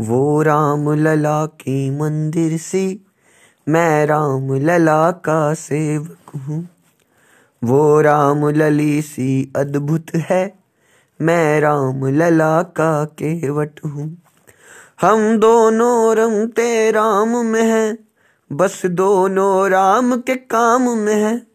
वो राम लला की मंदिर सी, मैं राम लला का सेवक हूँ। वो राम लली सी अद्भुत है, मैं राम लला का केवट हूँ। हम दोनों रमते राम में हैं, बस दोनों राम के काम में हैं।